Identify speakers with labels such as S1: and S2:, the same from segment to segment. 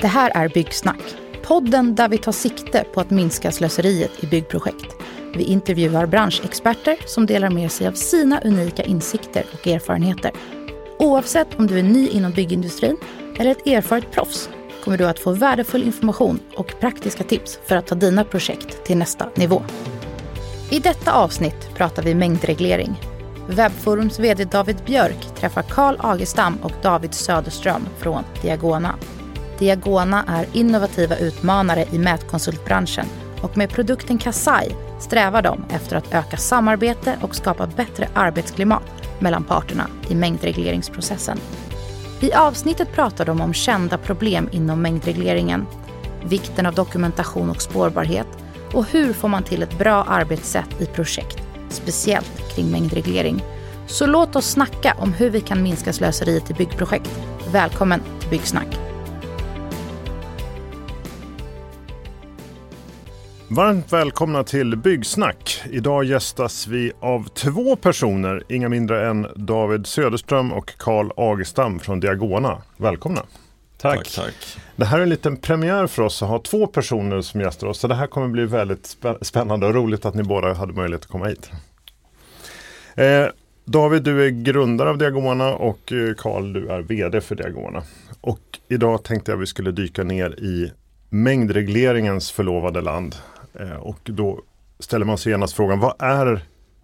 S1: Det här är Byggsnack, podden där vi tar sikte på att minska slöseriet i byggprojekt. Vi intervjuar branschexperter som delar med sig av sina unika insikter och erfarenheter. Oavsett om du är ny inom byggindustrin eller ett erfaret proffs kommer du att få värdefull information och praktiska tips för att ta dina projekt till nästa nivå. I detta avsnitt pratar vi mängdreglering. Webbforums VD David Björk träffar Carl Agestam och David Söderström från Diagona. Diagona är innovativa utmanare i mätkonsultbranschen och med produkten Kasai strävar de efter att öka samarbete och skapa bättre arbetsklimat mellan parterna i mängdregleringsprocessen. I avsnittet pratar de om kända problem inom mängdregleringen, vikten av dokumentation och spårbarhet och hur får man till ett bra arbetssätt i projekt, speciellt kring mängdreglering. Så låt oss snacka om hur vi kan minska slöseriet i byggprojekt. Välkommen till Byggsnack.
S2: Varmt välkomna till Byggsnack. Idag gästas vi av två personer, inga mindre än David Söderström och Carl Agestam från Diagona. Välkomna!
S3: Tack. tack, tack.
S2: Det här är en liten premiär för oss att ha två personer som gästar oss. Så det här kommer bli väldigt spännande och roligt att ni båda hade möjlighet att komma hit. Eh, David, du är grundare av Diagona och eh, Carl, du är VD för Diagona. Och idag tänkte jag vi skulle dyka ner i mängdregleringens förlovade land. Eh, och då ställer man sig genast frågan, vad är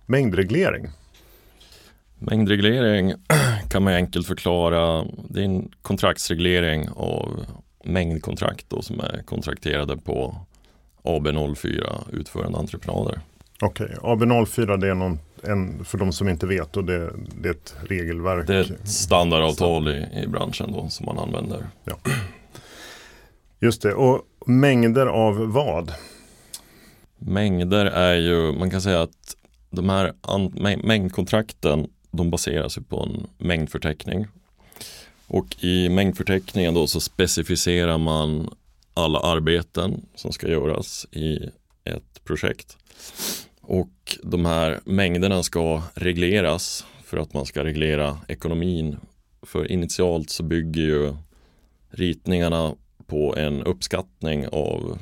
S2: mängdreglering?
S3: Mängdreglering kan man enkelt förklara, det är en kontraktsreglering av mängdkontrakt då, som är kontrakterade på AB04 utförande entreprenader.
S2: Okej, okay. AB04 det är någon, en, för de som inte vet och det, det är ett regelverk.
S3: Det är ett standardavtal i, i branschen då som man använder.
S2: Ja. Just det, och mängder av vad?
S3: Mängder är ju, man kan säga att de här mängdkontrakten de baseras på en mängdförteckning. Och i mängdförteckningen då så specificerar man alla arbeten som ska göras i ett projekt. Och de här mängderna ska regleras för att man ska reglera ekonomin. För initialt så bygger ju ritningarna på en uppskattning av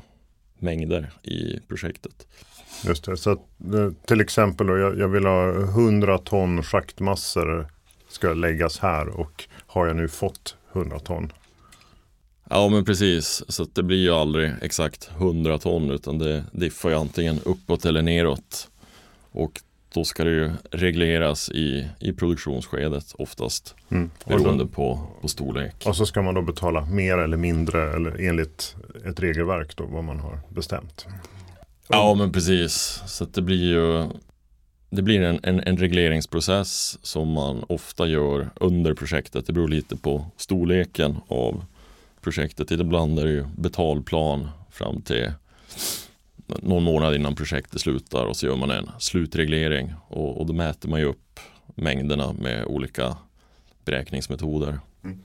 S3: mängder i projektet.
S2: Just det, så att, eh, till exempel då, jag, jag vill ha 100 ton schaktmassor ska läggas här och har jag nu fått 100 ton?
S3: Ja men precis, så det blir ju aldrig exakt 100 ton utan det diffar ju antingen uppåt eller neråt. Och då ska det ju regleras i, i produktionsskedet oftast. Mm. Beroende på, på storlek.
S2: Och så ska man då betala mer eller mindre eller enligt ett regelverk då vad man har bestämt.
S3: Ja men precis. Så det blir ju det blir en, en, en, regleringsprocess som man ofta gör under projektet. Det beror lite på storleken av projektet. Ibland är det ju betalplan fram till någon månad innan projektet slutar och så gör man en slutreglering och, och då mäter man ju upp mängderna med olika beräkningsmetoder. Mm.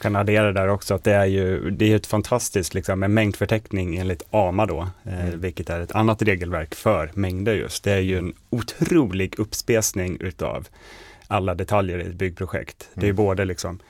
S4: Kan addera där också att det är ju det är ett fantastiskt liksom, en mängdförteckning enligt AMA då, eh, mm. vilket är ett annat regelverk för mängder just. Det är ju en otrolig uppspesning utav alla detaljer i ett byggprojekt. Mm. Det är mm. både liksom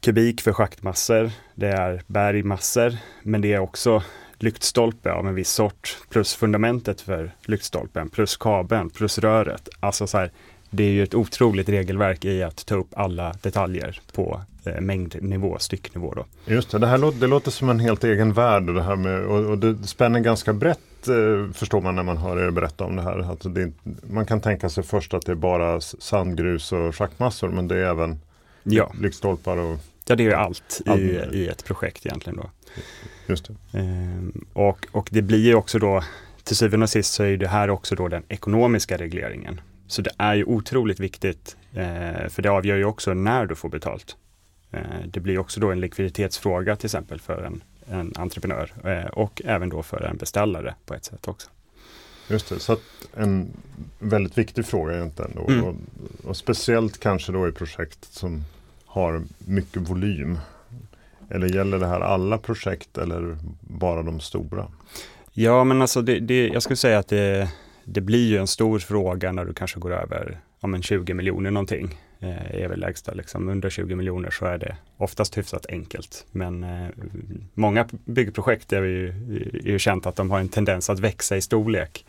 S4: kubik för schaktmassor, det är bergmassor, men det är också lyktstolpe av en viss sort, plus fundamentet för lyktstolpen, plus kabeln, plus röret. Alltså så här, det är ju ett otroligt regelverk i att ta upp alla detaljer på eh, mängdnivå, stycknivå. Då.
S2: Just det, det här låter, det låter som en helt egen värld det här med, och, och det spänner ganska brett eh, förstår man när man hör er berätta om det här. Alltså det, man kan tänka sig först att det är bara sandgrus och schaktmassor men det är även ja. lyktstolpar och
S4: Ja, det är ju allt i, i ett projekt egentligen. Då.
S2: Just det.
S4: Ehm, och, och det blir ju också då, till syvende och sist så är det här också då den ekonomiska regleringen. Så det är ju otroligt viktigt, eh, för det avgör ju också när du får betalt. Eh, det blir också då en likviditetsfråga till exempel för en, en entreprenör eh, och även då för en beställare på ett sätt också.
S2: Just det, så en väldigt viktig fråga egentligen. Då, mm. och, och, speciellt kanske då i projekt som har mycket volym. Eller gäller det här alla projekt eller bara de stora?
S4: Ja, men alltså det, det, jag skulle säga att det, det blir ju en stor fråga när du kanske går över ja, men 20 miljoner någonting. eh, är väl lägsta. Liksom. Under 20 miljoner så är det oftast hyfsat enkelt. Men eh, många byggprojekt är ju, är ju känt att de har en tendens att växa i storlek.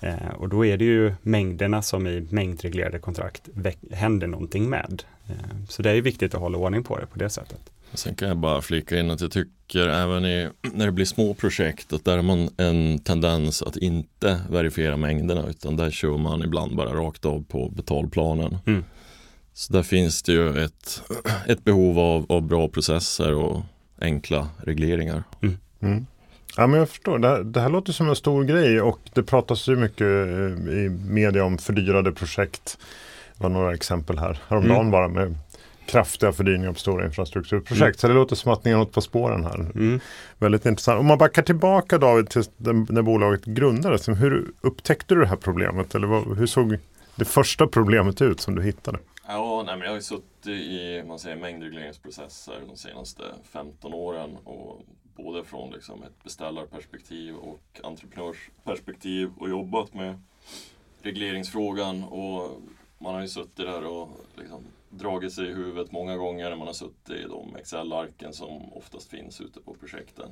S4: Eh, och då är det ju mängderna som i mängdreglerade kontrakt händer någonting med. Eh, så det är viktigt att hålla ordning på det på det sättet.
S3: Sen kan jag bara flika in att jag tycker även i, när det blir små projekt att där har man en tendens att inte verifiera mängderna utan där kör man ibland bara rakt av på betalplanen. Mm. Så där finns det ju ett, ett behov av, av bra processer och enkla regleringar. Mm.
S2: Mm. Ja, men jag förstår. Det här, det här, låter som en stor grej och det pratas ju mycket eh, i media om fördyrade projekt. Det var några exempel här häromdagen mm. bara med kraftiga fördyringar på stora infrastrukturprojekt. Mm. Så det låter som att ni är något på spåren här. Mm. Väldigt intressant. Om man backar tillbaka David till när bolaget grundades. Hur upptäckte du det här problemet? Eller vad, hur såg det första problemet ut som du hittade?
S3: Ja, nej, men jag har ju suttit i man säger, mängdregleringsprocesser de senaste 15 åren. Och både från liksom, ett beställarperspektiv och entreprenörsperspektiv och jobbat med regleringsfrågan. Och man har ju suttit där och liksom, dragit sig i huvudet många gånger när man har suttit i de Excel-arken som oftast finns ute på projekten.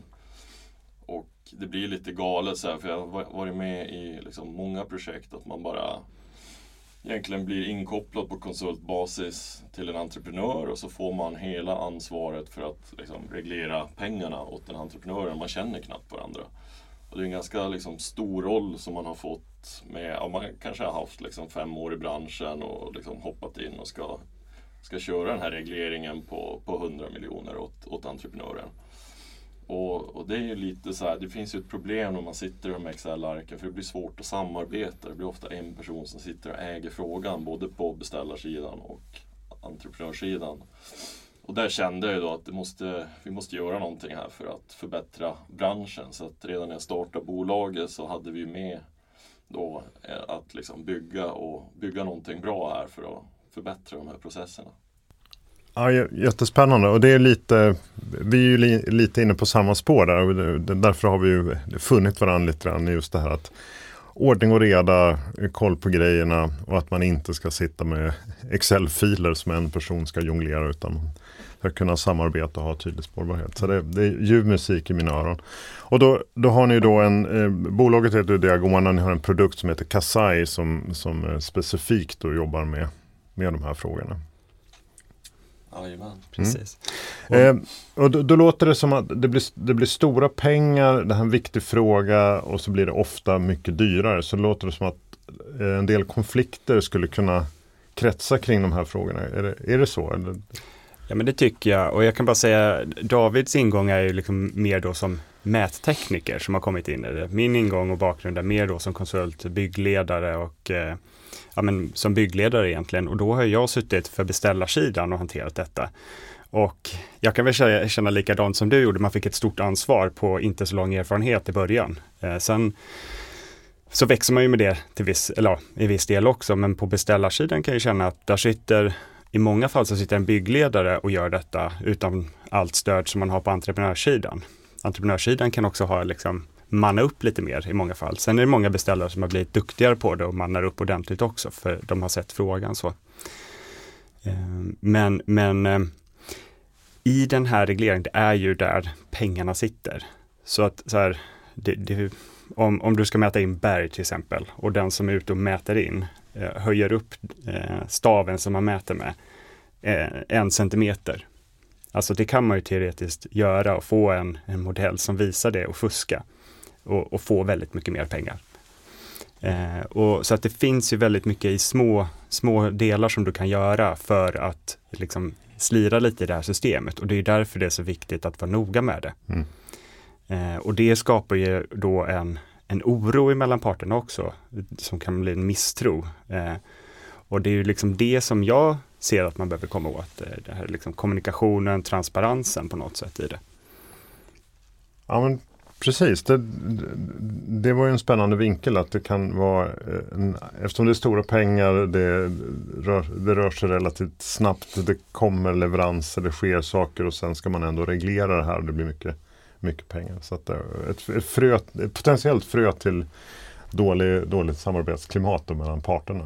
S3: Och det blir lite galet så här, för jag har varit med i liksom många projekt att man bara egentligen blir inkopplad på konsultbasis till en entreprenör och så får man hela ansvaret för att liksom, reglera pengarna åt den entreprenören. Man känner knappt varandra. Och det är en ganska liksom, stor roll som man har fått med, ja, man kanske har haft liksom, fem år i branschen och liksom, hoppat in och ska ska köra den här regleringen på, på 100 miljoner åt, åt entreprenören. Och, och, det är ju lite så här, det finns ju ett problem när man sitter i de Excel-arken för det blir svårt att samarbeta. Det blir ofta en person som sitter och äger frågan både på beställarsidan och entreprenörssidan. Och där kände jag ju då att det måste, vi måste göra någonting här för att förbättra branschen. Så att redan när jag startade bolaget så hade vi med då eh, att liksom bygga och bygga någonting bra här för att förbättra de här processerna.
S2: Ja, jättespännande och det är lite, vi är ju li, lite inne på samma spår där och därför har vi ju funnit varandra lite grann i just det här att ordning och reda, koll på grejerna och att man inte ska sitta med Excel-filer som en person ska jonglera utan man ska kunna samarbeta och ha tydlig spårbarhet. Så det, det är ljuv musik i mina öron. Och då, då har ni då en, eh, bolaget heter Diagona, ni har en produkt som heter Kasai som, som eh, specifikt då jobbar med med de här frågorna.
S3: Jajamän,
S4: precis.
S2: Mm. Eh, och då, då, låter det som att det blir, det blir stora pengar, det här är en viktig fråga och så blir det ofta mycket dyrare. Så det låter det som att eh, en del konflikter skulle kunna kretsa kring de här frågorna. Är det, är det så? Eller?
S4: Ja men det tycker jag och jag kan bara säga Davids ingång är ju liksom mer då som mättekniker som har kommit in i det. Min ingång och bakgrund är mer då som konsult, byggledare och eh, ja, men, som byggledare egentligen och då har jag suttit för beställarsidan och hanterat detta. Och jag kan väl känna, känna likadant som du gjorde, man fick ett stort ansvar på inte så lång erfarenhet i början. Eh, sen så växer man ju med det till viss, eller ja, i viss del också, men på beställarsidan kan jag känna att där sitter i många fall så sitter en byggledare och gör detta utan allt stöd som man har på entreprenörssidan. Entreprenörssidan kan också ha liksom manna upp lite mer i många fall. Sen är det många beställare som har blivit duktigare på det och mannar upp ordentligt också för de har sett frågan så. Ehm, men, men ehm, i den här regleringen, det är ju där pengarna sitter. Så att så här, det, det, om, om du ska mäta in berg till exempel och den som är ute och mäter in eh, höjer upp eh, staven som man mäter med eh, en centimeter. Alltså det kan man ju teoretiskt göra och få en, en modell som visar det och fuska och, och få väldigt mycket mer pengar. Eh, och, så att det finns ju väldigt mycket i små, små delar som du kan göra för att liksom, slira lite i det här systemet och det är därför det är så viktigt att vara noga med det. Mm. Eh, och det skapar ju då en, en oro mellan parterna också, som kan bli en misstro. Eh, och det är ju liksom det som jag ser att man behöver komma åt, eh, det här liksom kommunikationen, transparensen på något sätt i det.
S2: Ja, men Precis, det, det var ju en spännande vinkel att det kan vara, eh, en, eftersom det är stora pengar, det rör, det rör sig relativt snabbt, det kommer leveranser, det sker saker och sen ska man ändå reglera det här och det blir mycket, mycket pengar. Så att eh, ett, ett, frö, ett potentiellt frö till dålig, dåligt samarbetsklimat mellan parterna.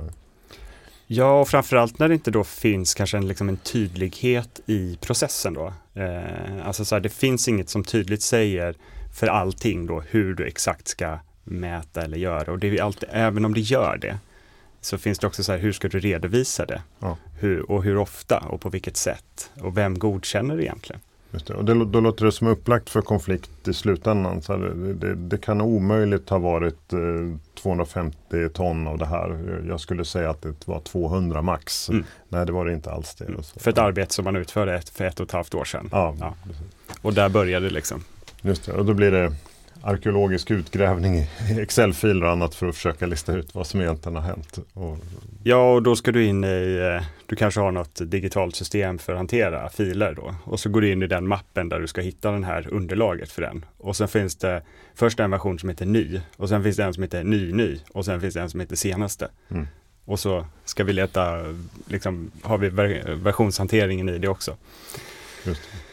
S4: Ja, och framförallt när det inte då finns kanske en, liksom en tydlighet i processen då. Eh, alltså så här, det finns inget som tydligt säger för allting då hur du exakt ska mäta eller göra. Och det är alltid, även om det gör det, så finns det också så här, hur ska du redovisa det?
S2: Ja.
S4: Hur, och hur ofta och på vilket sätt? Och vem godkänner det egentligen?
S2: Just det. Och det, då låter det som upplagt för konflikt i slutändan. Så det, det, det kan omöjligt ha varit eh, 250 ton av det här. Jag skulle säga att det var 200 max.
S4: Mm.
S2: Nej, det var det inte alls det.
S4: Mm. För ett arbete som man utförde ett, för ett och ett halvt år sedan.
S2: Ja,
S4: Ja. Och där började det liksom.
S2: Just det. Och då blir det arkeologisk utgrävning i Excel-filer och annat för att försöka lista ut vad som egentligen har hänt. Och,
S4: Ja, och då ska du in i, eh, du kanske har något digitalt system för att hantera filer då. Och så går du in i den mappen där du ska hitta den här underlaget för den. Och sen finns det först en version som heter ny och sen finns det en som heter ny ny och sen finns det en som heter senaste.
S2: Mm.
S4: Och så ska vi leta, liksom, har vi ver- versionshanteringen i det också.
S2: just det.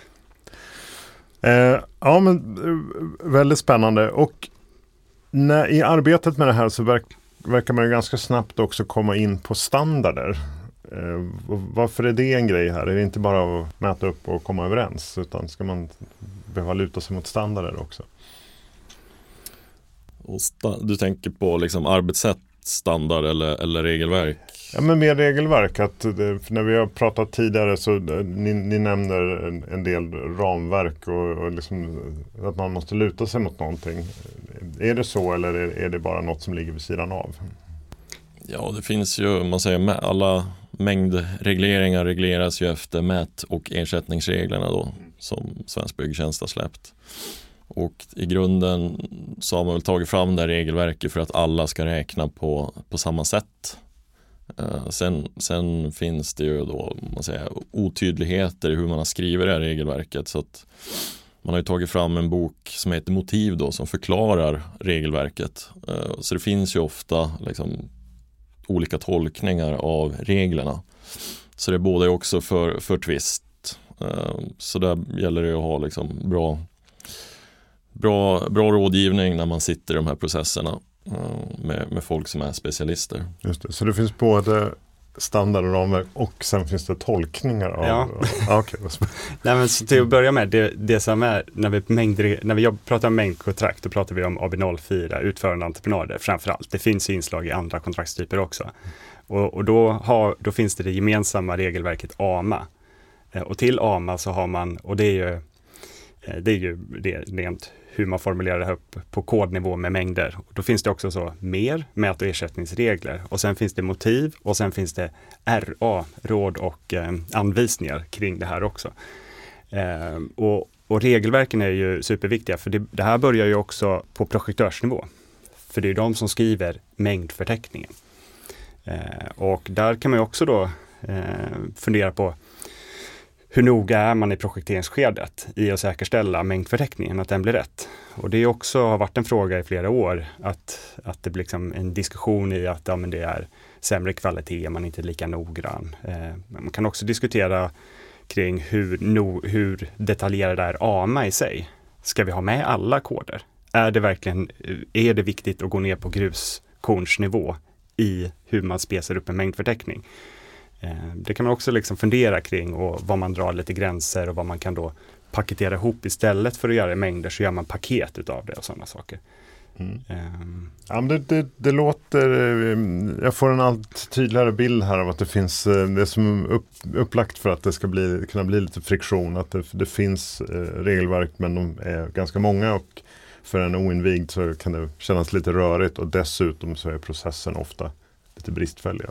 S2: Eh, ja, men eh, väldigt spännande. Och när, i arbetet med det här så verk, verkar man ju ganska snabbt också komma in på standarder. Eh, varför är det en grej här? Är det inte bara att mäta upp och komma överens? Utan ska man behöva luta sig mot standarder också?
S3: Och sta- du tänker på liksom arbetssätt, standard eller, eller regelverk?
S2: Ja, men mer regelverk. Att, när vi har pratat tidigare så eh, ni, ni nämner en, en del ramverk och, och liksom, eh, att man måste luta sig mot någonting. Är det så eller är, är det bara något som ligger vid sidan av?
S3: Ja, det finns ju, man säger alla mängdregleringar regleras ju efter mät och ersättningsreglerna då som Svensk Byggtjänst har släppt. Och i grunden så har man väl tagit fram det här regelverket för att alla ska räkna på, på samma sätt. Eh, sen, sen finns det ju då man säger, otydligheter i hur man har skrivit det här regelverket. Så att man har ju tagit fram en bok som heter Motiv då som förklarar regelverket. Eh, så det finns ju ofta liksom, olika tolkningar av reglerna. Så det är både också för, för tvist. Eh, så där gäller det att ha liksom bra, bra, bra rådgivning när man sitter i de här processerna med, med folk som är specialister.
S2: Just det. Så det finns både standard och ramverk och sen finns det tolkningar av...
S4: Ja.
S2: Vad spännande.
S4: Nej men så till att börja med, det, det som är, när vi, mängder, när vi pratar om mängdkontrakt, då pratar vi om AB04, utförande entreprenader framför allt. Det finns inslag i andra kontraktstyper också. Och, och då, har, då finns det det gemensamma regelverket AMA. Eh, Och till AMA så har man, och det är ju, eh, det är ju det, rent hur man formulerar det här upp på kodnivå med mängder. Då finns det också så mer mät och ersättningsregler och sen finns det motiv och sen finns det RA, råd och eh, anvisningar kring det här också. Eh, och, och regelverken är ju superviktiga för det, det här börjar ju också på projektörsnivå. För det är de som skriver mängdförteckningen. Eh, och där kan man ju också då eh, fundera på hur noga är man i projekteringsskedet i att säkerställa mängdförteckningen, att den blir rätt. Och det också har varit en fråga i flera år, att, att det blir liksom en diskussion i att ja, men det är sämre kvalitet, man är inte lika noggrann. Eh, men man kan också diskutera kring hur, no, hur detaljerad är AMA i sig. Ska vi ha med alla koder? Är det verkligen, eh, är det viktigt att gå ner på gruskornsnivå i hur man spesar upp en mängdförteckning? Eh, Det kan man också liksom fundera kring och vad man drar lite gränser och vad man kan då paketera ihop istället för att göra i mängder så gör man paket utav det och sådana saker.
S2: Mm.
S4: Ehm,
S2: Ja, men det, det, det låter, eh, jag får en allt tydligare bild här av att det finns, eh, det är som upp, upplagt för att det ska bli, kunna bli lite friktion. Att det, det finns eh, regelverk men de är ganska många och för en oinvigd så kan det kännas lite rörigt och dessutom så är processen ofta lite bristfällig.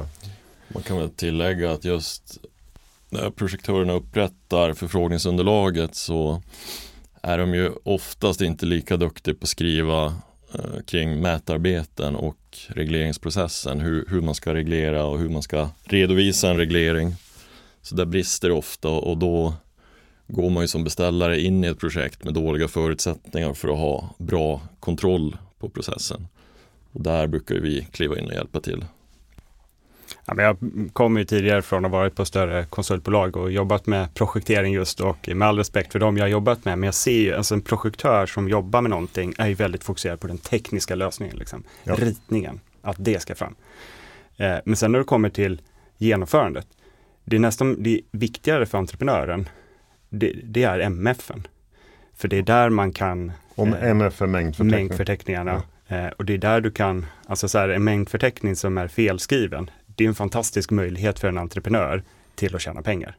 S3: Man kan väl tillägga att just när projektörerna upprättar förfrågningsunderlaget så är de ju oftast inte lika duktiga på att skriva eh, kring mätarbeten och regleringsprocessen, hur, hur man ska reglera och hur man ska redovisa en reglering. Så där brister det ofta och då går man ju som beställare in i ett projekt med dåliga förutsättningar för att ha bra kontroll på processen. Och där brukar vi kliva in och hjälpa till.
S4: Ja, men jag kommer ju tidigare från att ha varit på större konsultbolag och jobbat med projektering just och med all respekt för dem jag har jobbat med, men jag ser ju, alltså en projektör som jobbar med någonting är ju väldigt fokuserad på den tekniska lösningen, liksom.
S2: Ja.
S4: ritningen, att det ska fram. Eh, men sen när det kommer till genomförandet. Det är nästan det är viktigare för entreprenören, det, det är MFen. För det är där man kan
S2: Om
S4: eh,
S2: MF är mängdförteckning.
S4: mängdförteckningarna. Eh, och det är där du kan, alltså så här, en mängdförteckning som är felskriven, det är en fantastisk möjlighet för en entreprenör till att tjäna pengar.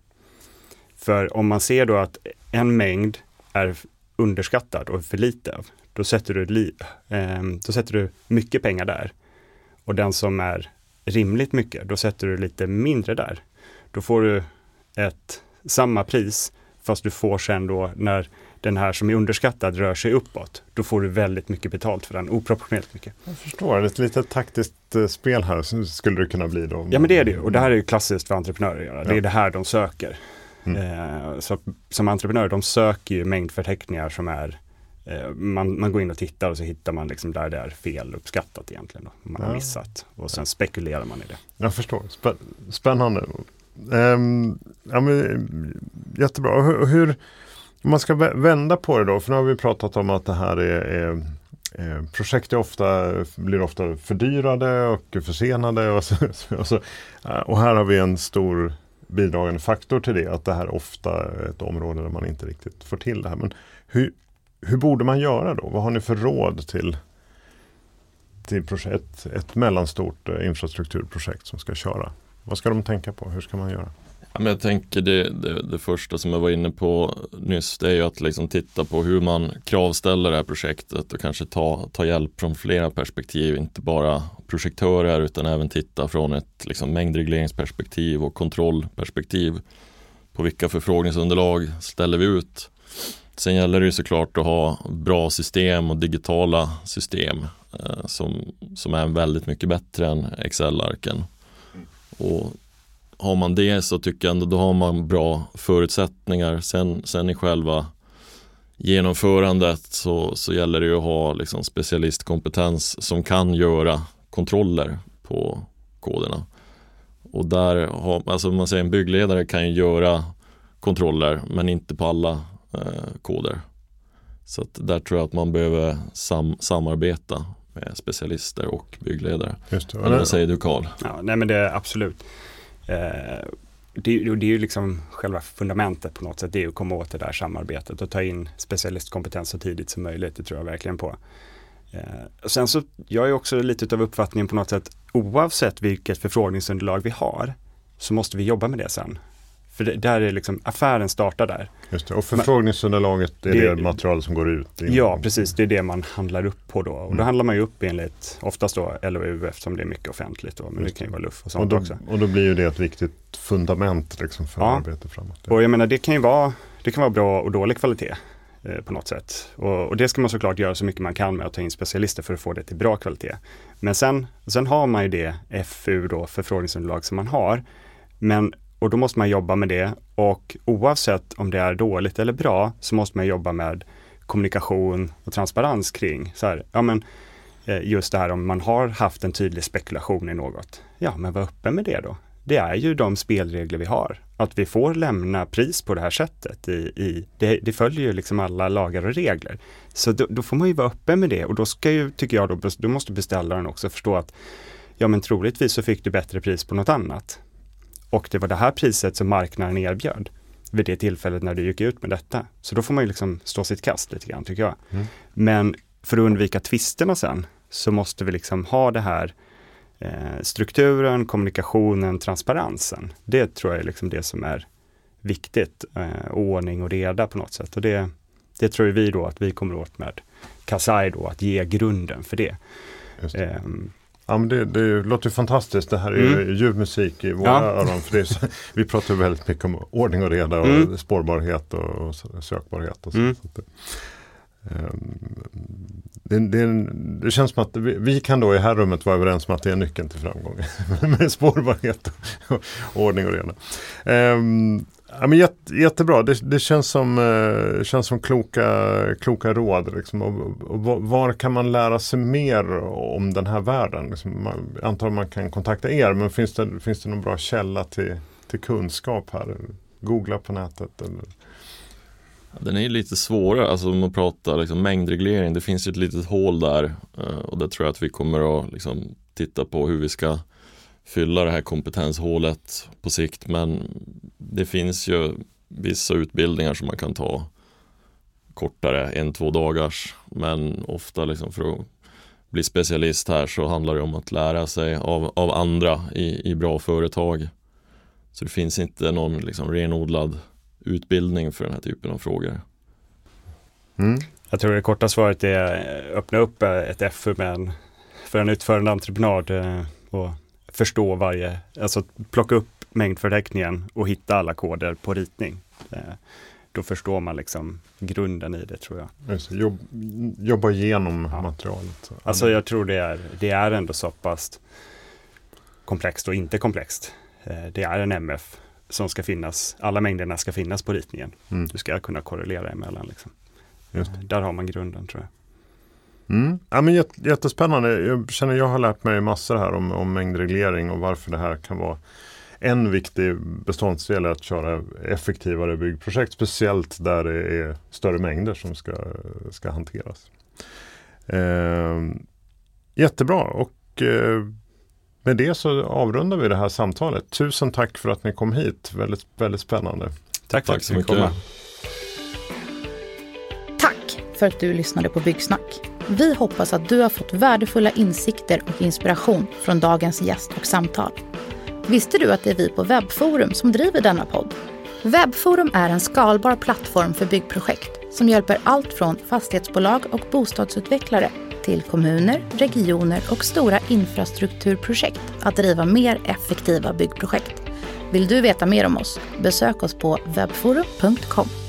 S4: För om man ser då att en mängd är underskattad och för lite av, då sätter du, li, eh, då sätter du mycket pengar där. Och den som är rimligt mycket, då sätter du lite mindre där. Då får du ett samma pris, fast du får sen då när den här som är underskattad rör sig uppåt, då får du väldigt mycket betalt för den, oproportionerligt mycket.
S2: Jag förstår, ett litet taktiskt eh, spel här så skulle det kunna bli då.
S4: Ja men det är det ju, och det här är ju klassiskt för entreprenörer att göra. Det
S2: Ja.
S4: är det här de söker.
S2: Mm.
S4: Eh, så som entreprenör, de söker ju mängdförteckningar som är eh, man, man går in och tittar och så hittar man liksom där det är fel uppskattat egentligen. Då, man har
S2: Ja.
S4: missat. Och sen spekulerar man i det.
S2: Jag förstår, Spä spännande. Ehm, ja, men, jättebra, hur, hur man ska vända på det då, för nu har vi pratat om att det här är, är projekt är ofta, blir ofta fördyrade och försenade och, så, och, så, eh, och här har vi en stor bidragande faktor till det, att det här är ofta är ett område där man inte riktigt får till det här. Men hur, hur borde man göra då? Vad har ni för råd till, till projekt, ett mellanstort eh, infrastrukturprojekt som ska köra? Vad ska de tänka på? Hur ska man göra?
S3: Ja, men jag tänker det, det, det första som jag var inne på nyss det är ju att liksom titta på hur man kravställer det här projektet och kanske ta, ta hjälp från flera perspektiv, inte bara projektörer utan även titta från ett liksom, mängdregleringsperspektiv och kontrollperspektiv. På vilka förfrågningsunderlag ställer vi ut? Sen gäller det ju såklart att ha bra system och digitala system eh, som, som är väldigt mycket bättre än Excel-arken. Och har man det så tycker jag ändå då har man bra förutsättningar. Sen, sen i själva genomförandet så, så gäller det ju att ha liksom specialistkompetens som kan göra kontroller på koderna. Och där har, alltså man säger en byggledare kan ju göra kontroller men inte på alla eh, koder. Så att där tror jag att man behöver sam, samarbeta med specialister och byggledare.
S2: Just det.
S3: Eller vad säger du Karl?
S4: Ja, nej men det är absolut. Eh, det, är ju- det är ju liksom själva fundamentet på något sätt. Det är ju att komma åt det där samarbetet och ta in specialistkompetens så tidigt som möjligt. Det tror jag verkligen på. Eh, sen så, jag är också lite av uppfattningen på något sätt, oavsett vilket förfrågningsunderlag vi har, så måste vi jobba med det sen. För det, där är liksom, affären startar där.
S2: Just det. Och förfrågningsunderlaget är
S4: Det-
S2: det, material som går ut?
S4: Ja, precis. Det är det man handlar upp på då. Och då
S2: Mm.
S4: handlar man ju upp enligt, oftast då LOU eftersom det är mycket offentligt då, men det
S2: Just
S4: kan ju vara luff och
S2: Och
S4: sånt
S2: då,
S4: också.
S2: och då blir ju det ett viktigt fundament liksom för
S4: Ja.
S2: arbetet framåt.
S4: Och jag menar det kan ju vara, det kan vara bra och dålig kvalitet eh, på något sätt. Och, och det ska man såklart göra så mycket man kan med att ta in specialister för att få det till bra kvalitet. Men sen, sen har man ju det FU då, förfrågningsunderlag som man har. Men, och då måste man jobba med det och oavsett om det är dåligt eller bra så måste man jobba med kommunikation och transparens kring så här, ja men eh, just det här om man har haft en tydlig spekulation i något. Ja, men var öppen med det då. Det är ju de spelregler vi har. Att vi får lämna pris på det här sättet. I, i, det, det följer ju liksom alla lagar och regler. Så då, då får man ju vara öppen med det och då ska ju, tycker jag, då, då måste beställaren också förstå att ja men troligtvis så fick du bättre pris på något annat. Och det var det här priset som marknaden erbjöd vid det tillfället när du gick ut med detta. Så då får man ju liksom stå sitt kast lite grann tycker jag.
S2: Mm.
S4: Men för att undvika tvisterna sen så måste vi liksom ha det här eh, strukturen, kommunikationen, transparensen. Det tror jag är liksom det som är viktigt. Eh, ordning och reda på något sätt. Och det, det tror vi då att vi kommer åt med Kasai då, att ge grunden för det.
S2: Det.
S4: Ehm,
S2: Ja, men det, det låter ju fantastiskt. Det här är ju
S4: Mm.
S2: ljuv musik i våra
S4: Ja.
S2: öron. För så, vi pratar ju väldigt mycket om ordning och reda och
S4: Mm.
S2: spårbarhet och, och sökbarhet. Och så.
S4: Mm.
S2: Så att det, ehm, det, det, känns som att vi, vi kan då i det här rummet vara överens om att det är nyckeln till framgång. Med spårbarhet och, och ordning och reda. Ehm, ja, men jätte, jättebra, det, det känns som, eh, känns som kloka, kloka råd. Liksom. Och, och, var- var kan man lära sig mer om den här världen? Liksom, man, jag antar att man kan kontakta er, men finns det, finns det någon bra källa till, till kunskap här? Googla på nätet? Eller?
S3: Den är lite svårare, alltså om man pratar liksom mängdreglering, det finns ett litet hål där eh, och där tror jag att vi kommer att liksom titta på hur vi ska fylla det här kompetenshålet på sikt men det finns ju vissa utbildningar som man kan ta kortare, en, två dagars men ofta liksom för att bli specialist här så handlar det om att lära sig av, av andra i, i bra företag. Så det finns inte någon liksom renodlad utbildning för den här typen av frågor.
S4: Mm. Jag tror det korta svaret är öppna upp ett FU med en, för en utförande entreprenad eh, och förstå varje, alltså plocka upp mängdförteckningen och hitta alla koder på ritning. Eh, då förstår man liksom grunden i det tror jag.
S2: Just, jobb, jobba igenom ja. materialet.
S4: Alltså jag tror det är, det är ändå så pass komplext och inte komplext. Eh, det är en MF som ska finnas, alla mängderna ska finnas på ritningen. Mm. Du ska kunna korrelera emellan. Liksom. Eh, där har man grunden tror jag.
S2: Mm. Ja, men jättespännande. Jag känner jag har lärt mig massor här om, om mängdreglering och varför det här kan vara en viktig beståndsdel är att köra effektivare byggprojekt, speciellt där det är större mängder som ska, ska hanteras. Eh, jättebra och eh, med det så avrundar vi det här samtalet. Tusen tack för att ni kom hit. Väldigt, väldigt spännande.
S3: Tack, tack så mycket.
S1: Tack för att du lyssnade på Byggsnack. Vi hoppas att du har fått värdefulla insikter och inspiration från dagens gäst och samtal. Visste du att det är vi på Webforum som driver denna podd? Webforum är en skalbar plattform för byggprojekt som hjälper allt från fastighetsbolag och bostadsutvecklare till kommuner, regioner och stora infrastrukturprojekt att driva mer effektiva byggprojekt. Vill du veta mer om oss? Besök oss på webforum.com.